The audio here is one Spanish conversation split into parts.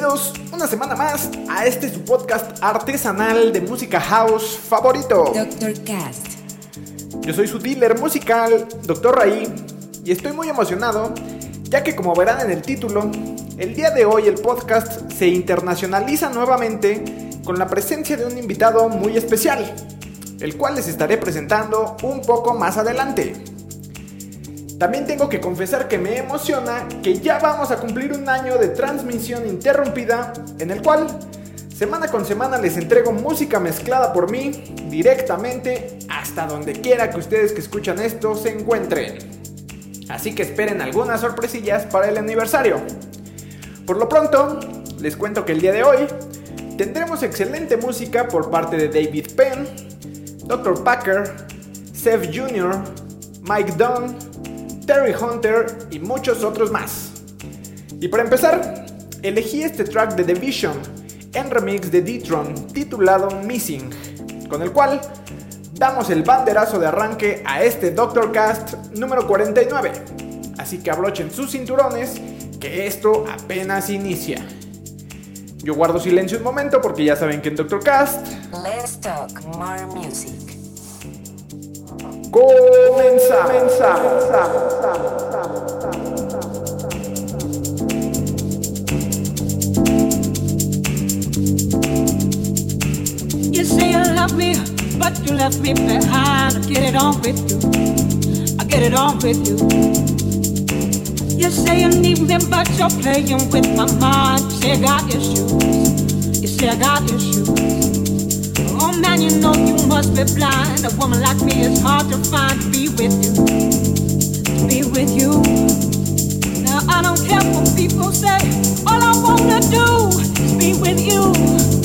Bienvenidos una semana más a este su podcast artesanal de música house favorito. Dr. Cast. Yo soy su dealer musical, Dr. Raí, y estoy muy emocionado, ya que como verán en el título, el día de hoy el podcast se internacionaliza nuevamente con la presencia de un invitado muy especial, el cual les estaré presentando un poco más adelante. También tengo que confesar que me emociona que ya vamos a cumplir un año de transmisión interrumpida en el cual semana con semana les entrego música mezclada por mí directamente hasta donde quiera que ustedes que escuchan esto se encuentren. Así que esperen algunas sorpresillas para el aniversario. Por lo pronto, les cuento que el día de hoy tendremos excelente música por parte de David Penn, Dr. Packer, Seth Jr., Mike Dunn, Terry Hunter y muchos otros más. Y para empezar, elegí este track de The Vision en remix de D-Tron titulado Missing, con el cual damos el banderazo de arranque a este Doctor Cast número 49. Así que abrochen sus cinturones, que esto apenas inicia. Yo guardo silencio un momento porque ya saben que en Doctor Cast Let's talk more music. You say you love me, but you left me behind. I get it on with you. I get it on with you. You say you need me, but you're playing with my mind. You say I got issues. You say I got issues. Man, you know you must be blind. A woman like me is hard to find. To be with you, to be with you. Now I don't care what people say. All I wanna do is be with you.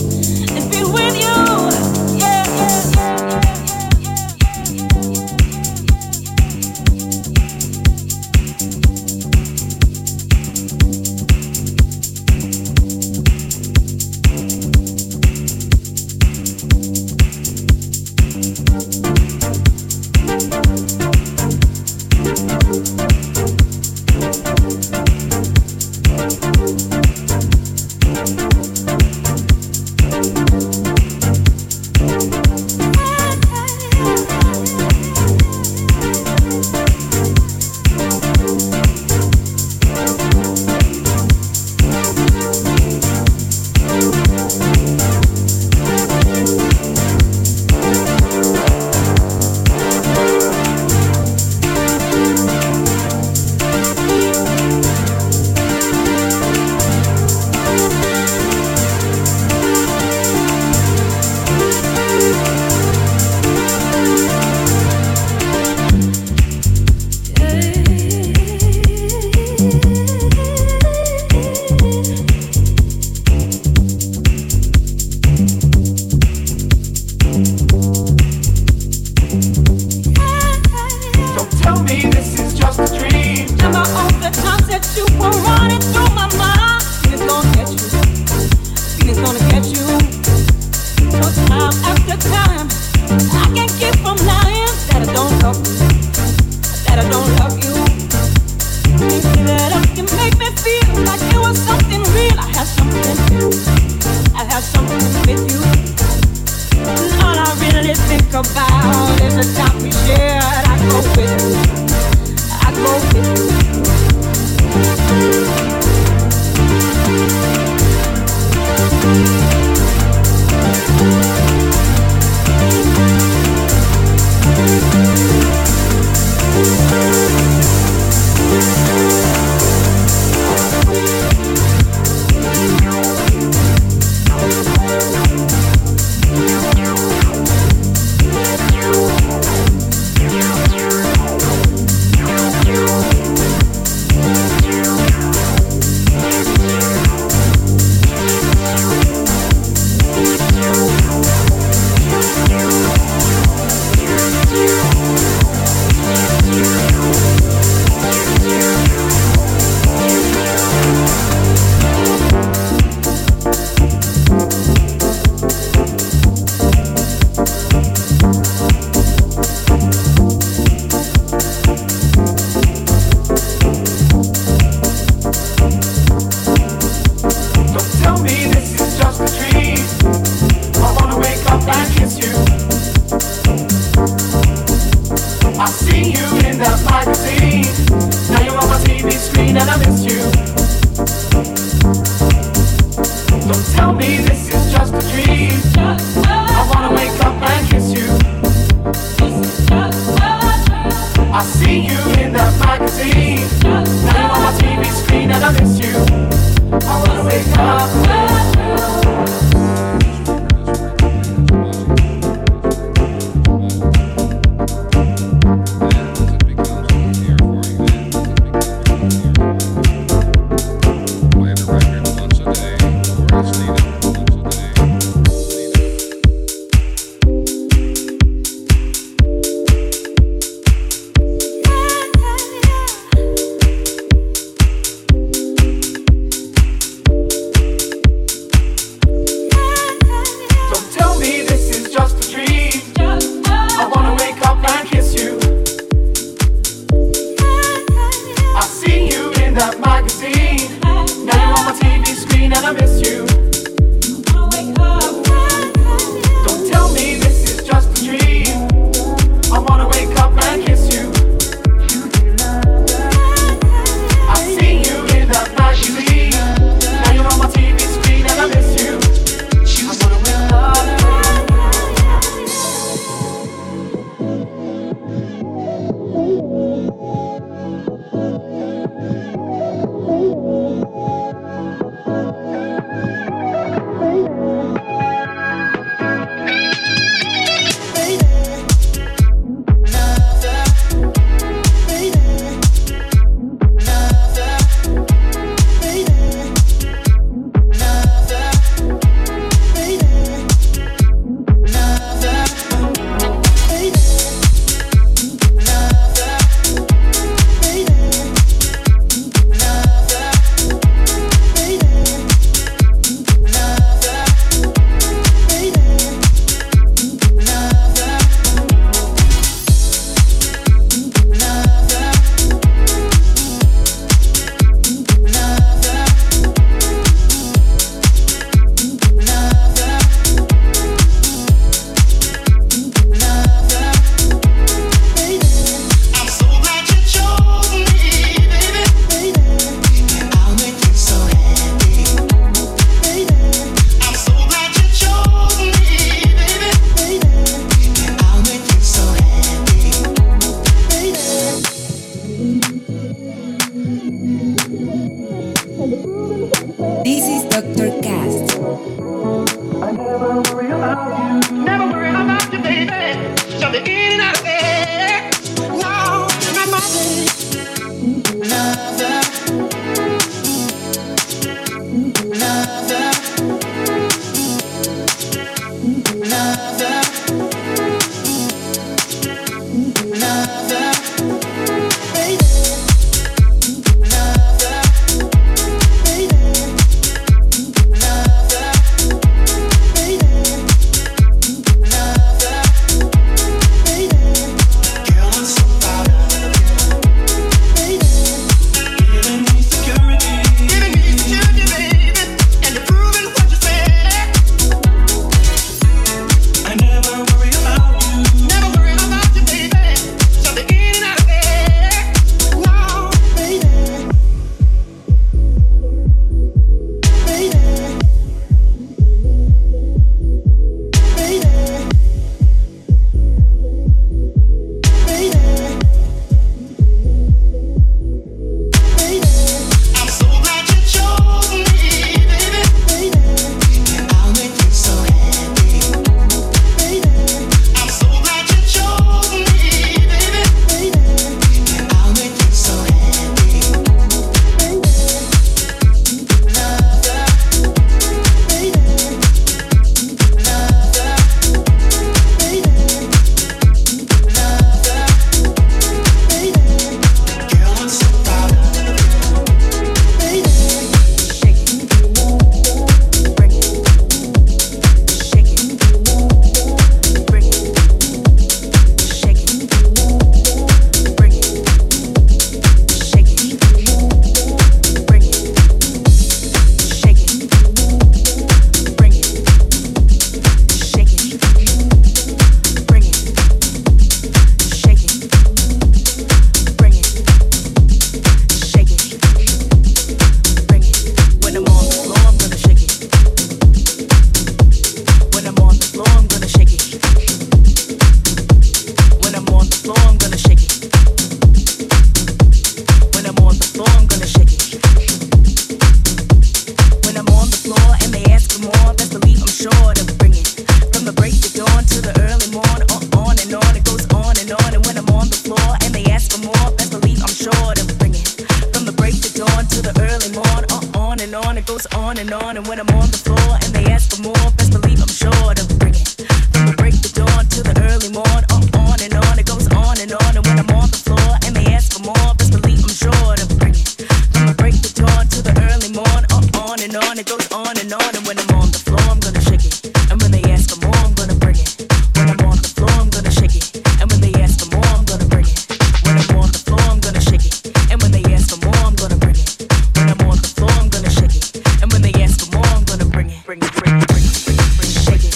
on and on. And when I'm on the floor, I'm gonna shake it. And when they ask for more, I'm gonna bring it. When I'm on the floor, I'm gonna shake it. And when they ask for more, I'm gonna bring it. When I'm on the floor, I'm gonna shake it. And when they ask for more, I'm gonna bring it. When I'm on the floor, I'm gonna shake it. And when they ask for more, I'm gonna bring it. Bring it, bring it, bring it, bring it, bring it, shake it.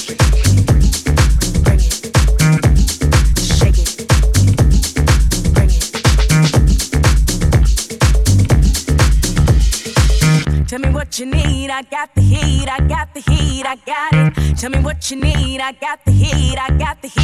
Tell me what you need, I got need, I got the heat, I got it. Tell me what you need, I got the heat, I got the heat.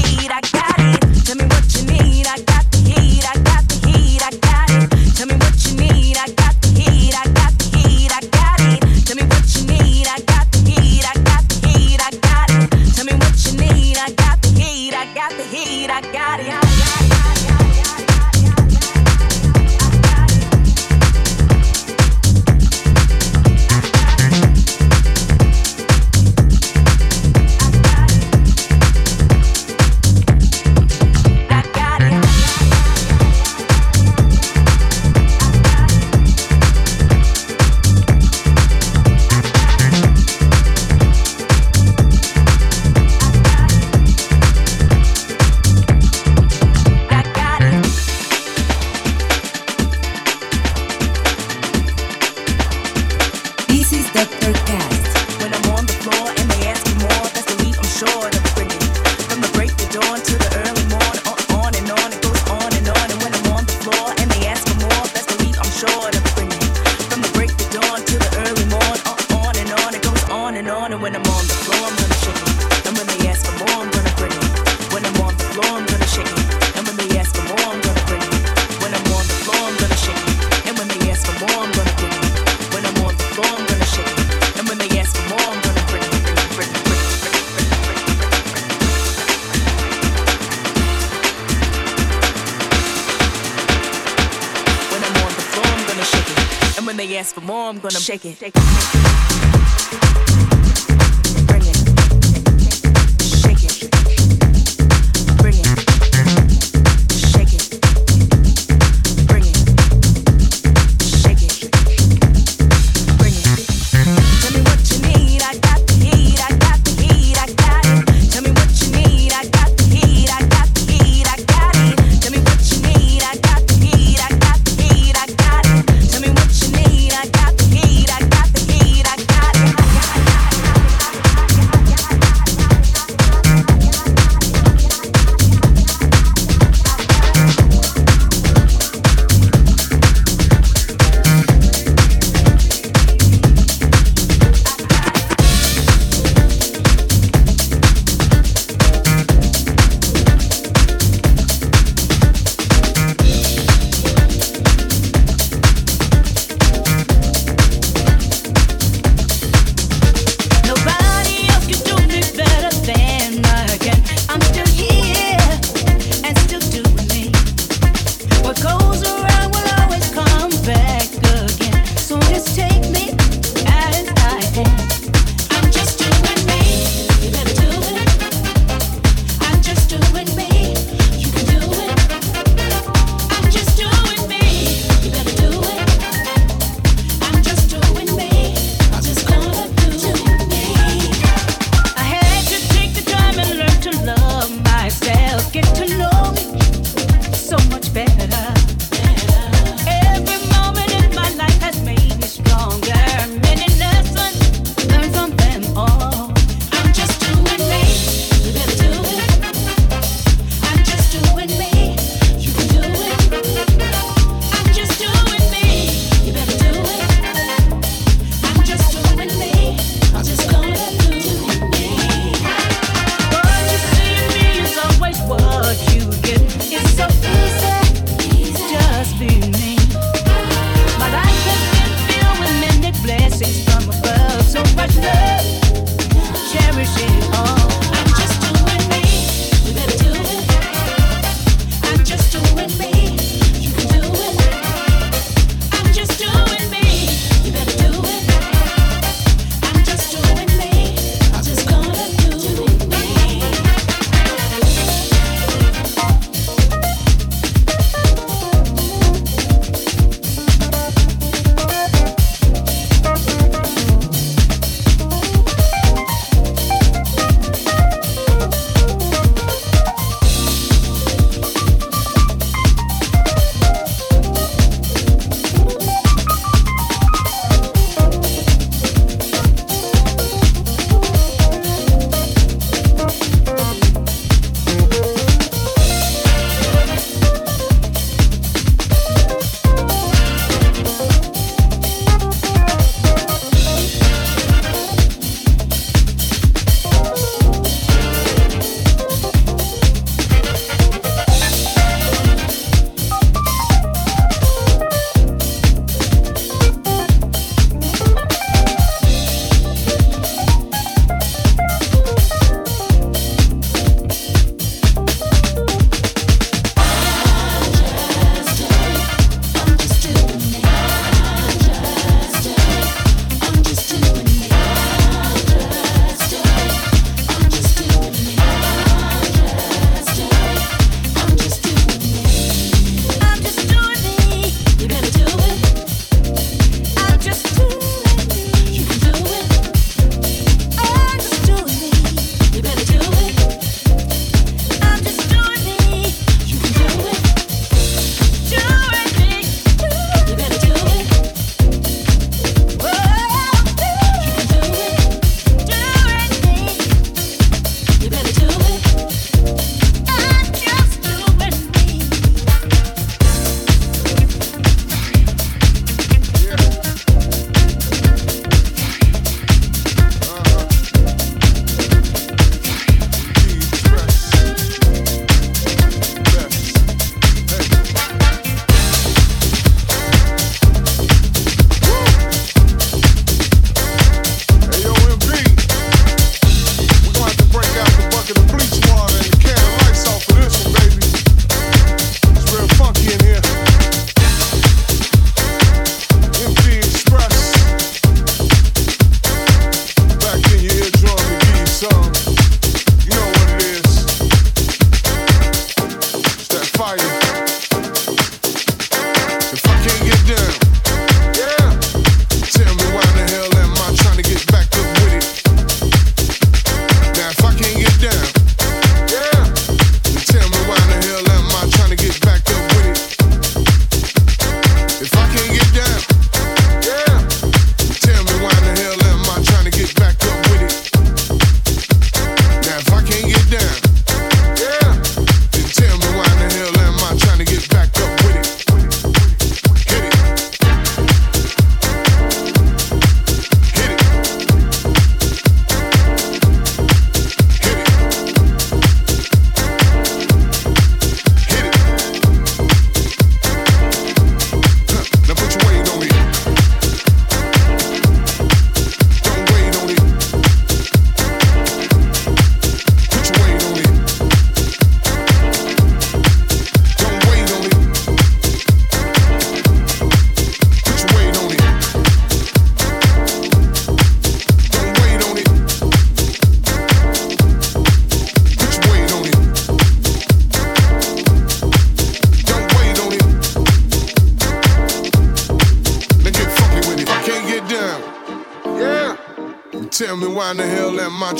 I'm gonna shake it. Shake it.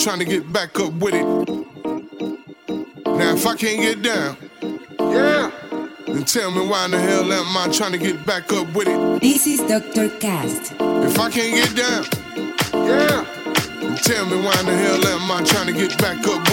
Trying to get back up with it? Now, if I can't get down, yeah, then tell me why in the hell am I trying to get back up with it? This is Dr. Cast. If I can't get down, yeah, then tell me why in the hell am I trying to get back up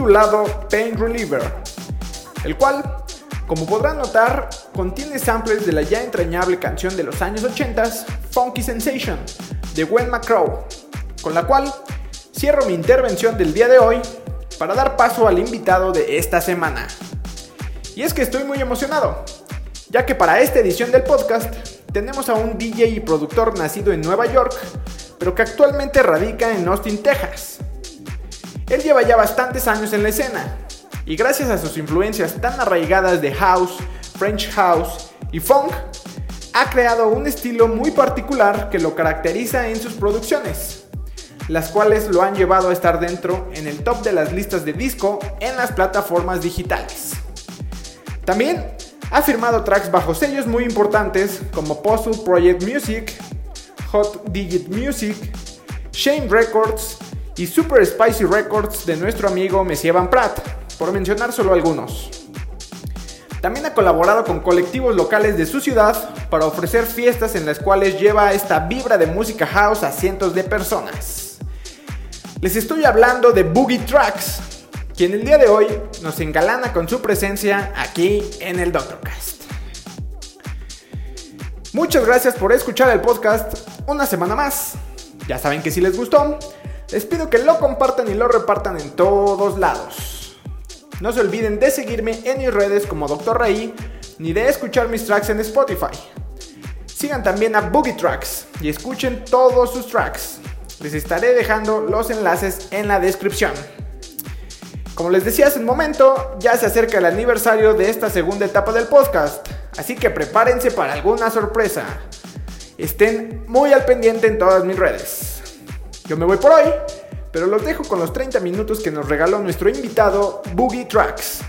titulado Pain Reliever, el cual, como podrán notar, contiene samples de la ya entrañable canción de los años 80, Funky Sensation, de Gwen McCrow, con la cual cierro mi intervención del día de hoy para dar paso al invitado de esta semana. Y es que estoy muy emocionado, ya que para esta edición del podcast tenemos a un DJ y productor nacido en Nueva York, pero que actualmente radica en Austin, Texas. Él lleva ya bastantes años en la escena, y gracias a sus influencias tan arraigadas de house, French house y funk, ha creado un estilo muy particular que lo caracteriza en sus producciones, las cuales lo han llevado a estar dentro en el top de las listas de disco en las plataformas digitales. También ha firmado tracks bajo sellos muy importantes como Puzzle Project Music, Hot Digit Music, Shame Records y Super Spicy Records de nuestro amigo Messi Van Pratt, por mencionar solo algunos. También ha colaborado con colectivos locales de su ciudad para ofrecer fiestas en las cuales lleva esta vibra de música house a cientos de personas. Les estoy hablando de Boogie Tracks, quien el día de hoy nos engalana con su presencia aquí en el Doctorcast. Muchas gracias por escuchar el podcast una semana más. Ya saben que si les gustó, les pido que lo compartan y lo repartan en todos lados. No se olviden de seguirme en mis redes como Dr. Ray, ni de escuchar mis tracks en Spotify. Sigan también a Boogie Tracks y escuchen todos sus tracks. Les estaré dejando los enlaces en la descripción. Como les decía hace un momento, ya se acerca el aniversario de esta segunda etapa del podcast, así que prepárense para alguna sorpresa. Estén muy al pendiente en todas mis redes. Yo me voy por hoy, pero los dejo con los 30 minutos que nos regaló nuestro invitado Boogie Tracks,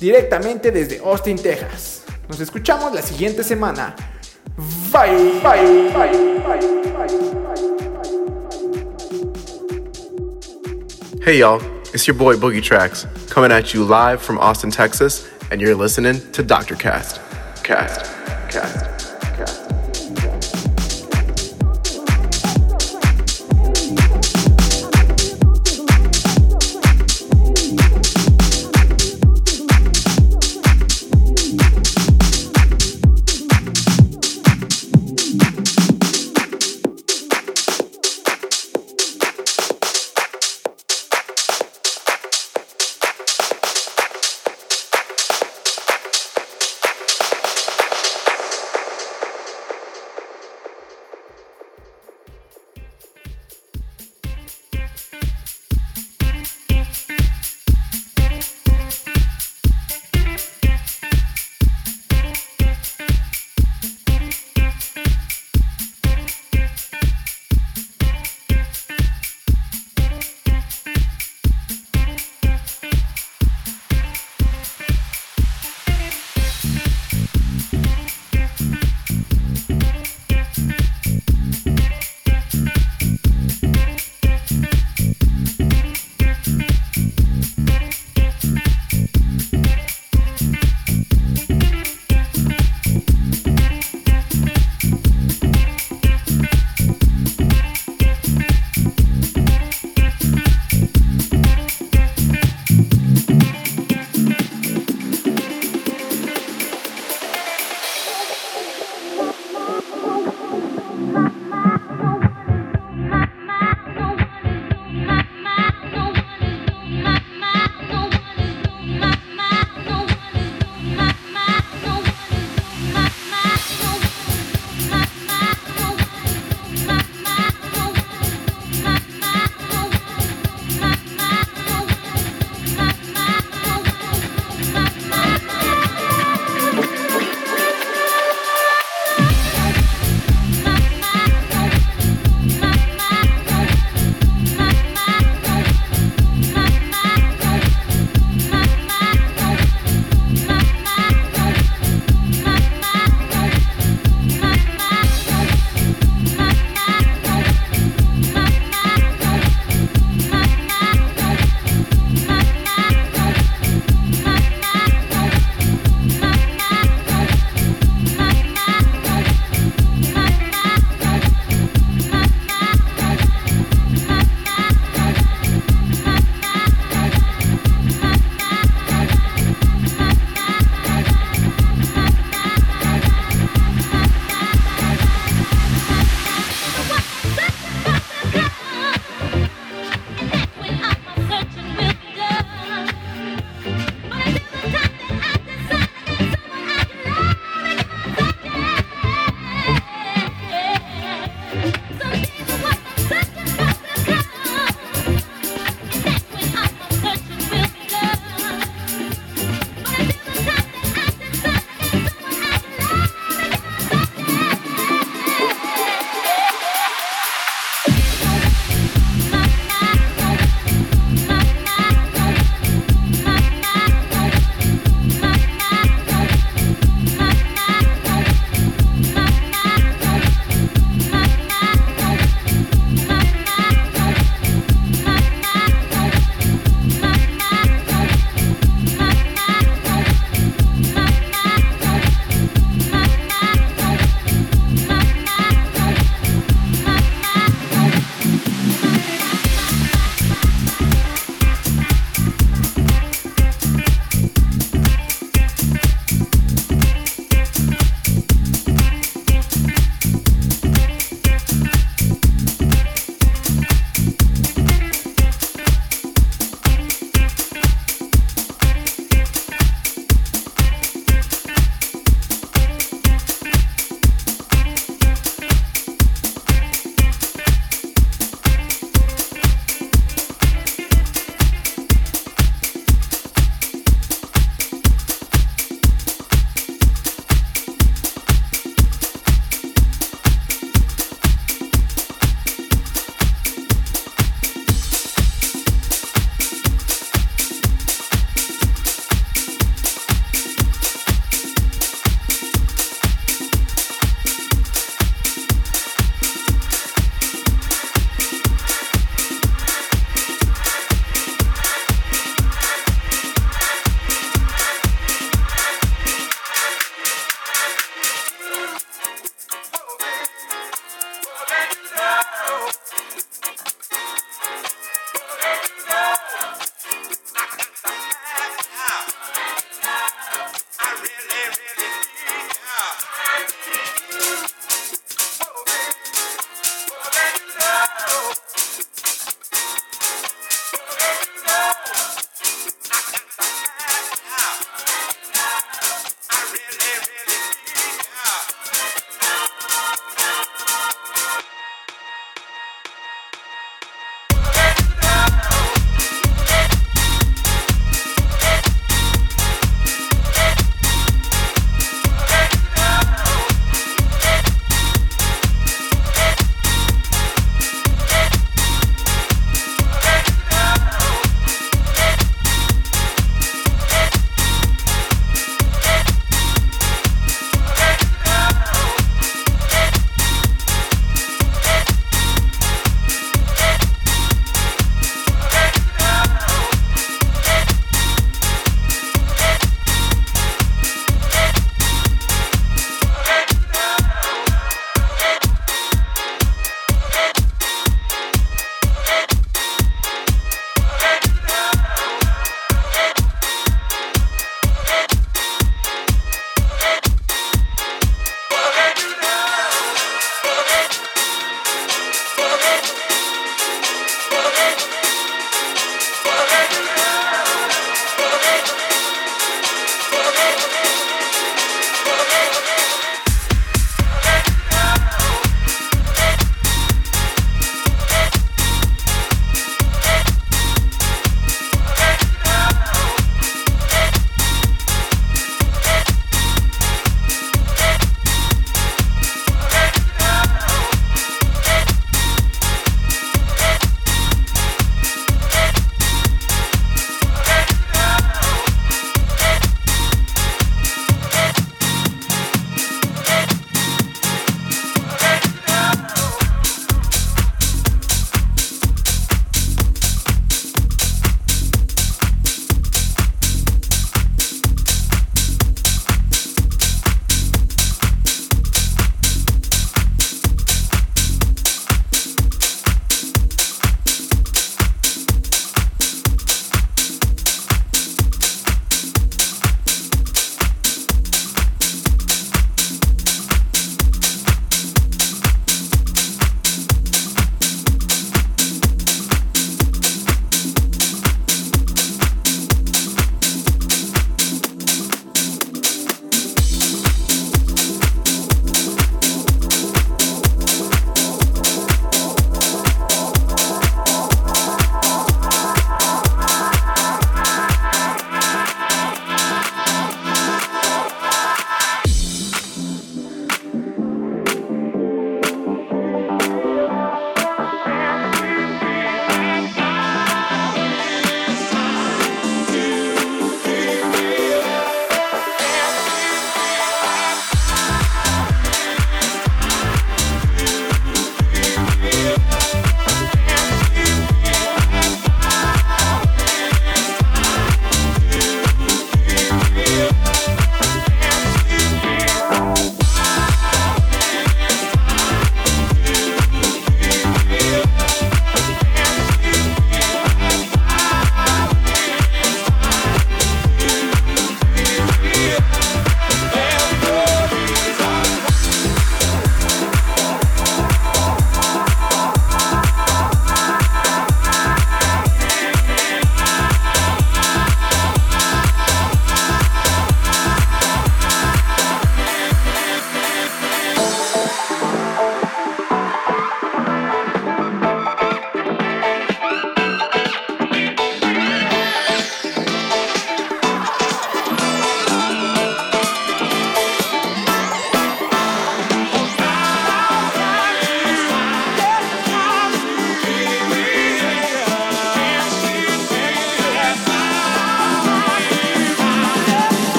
directamente desde Austin, Texas. Nos escuchamos la siguiente semana. Bye, bye, bye, bye, Hey y'all, it's your boy Boogie Tracks coming at you live from Austin, Texas, and you're listening to Dr. Cast. Cast. Cast. Cast.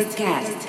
Nerdcast.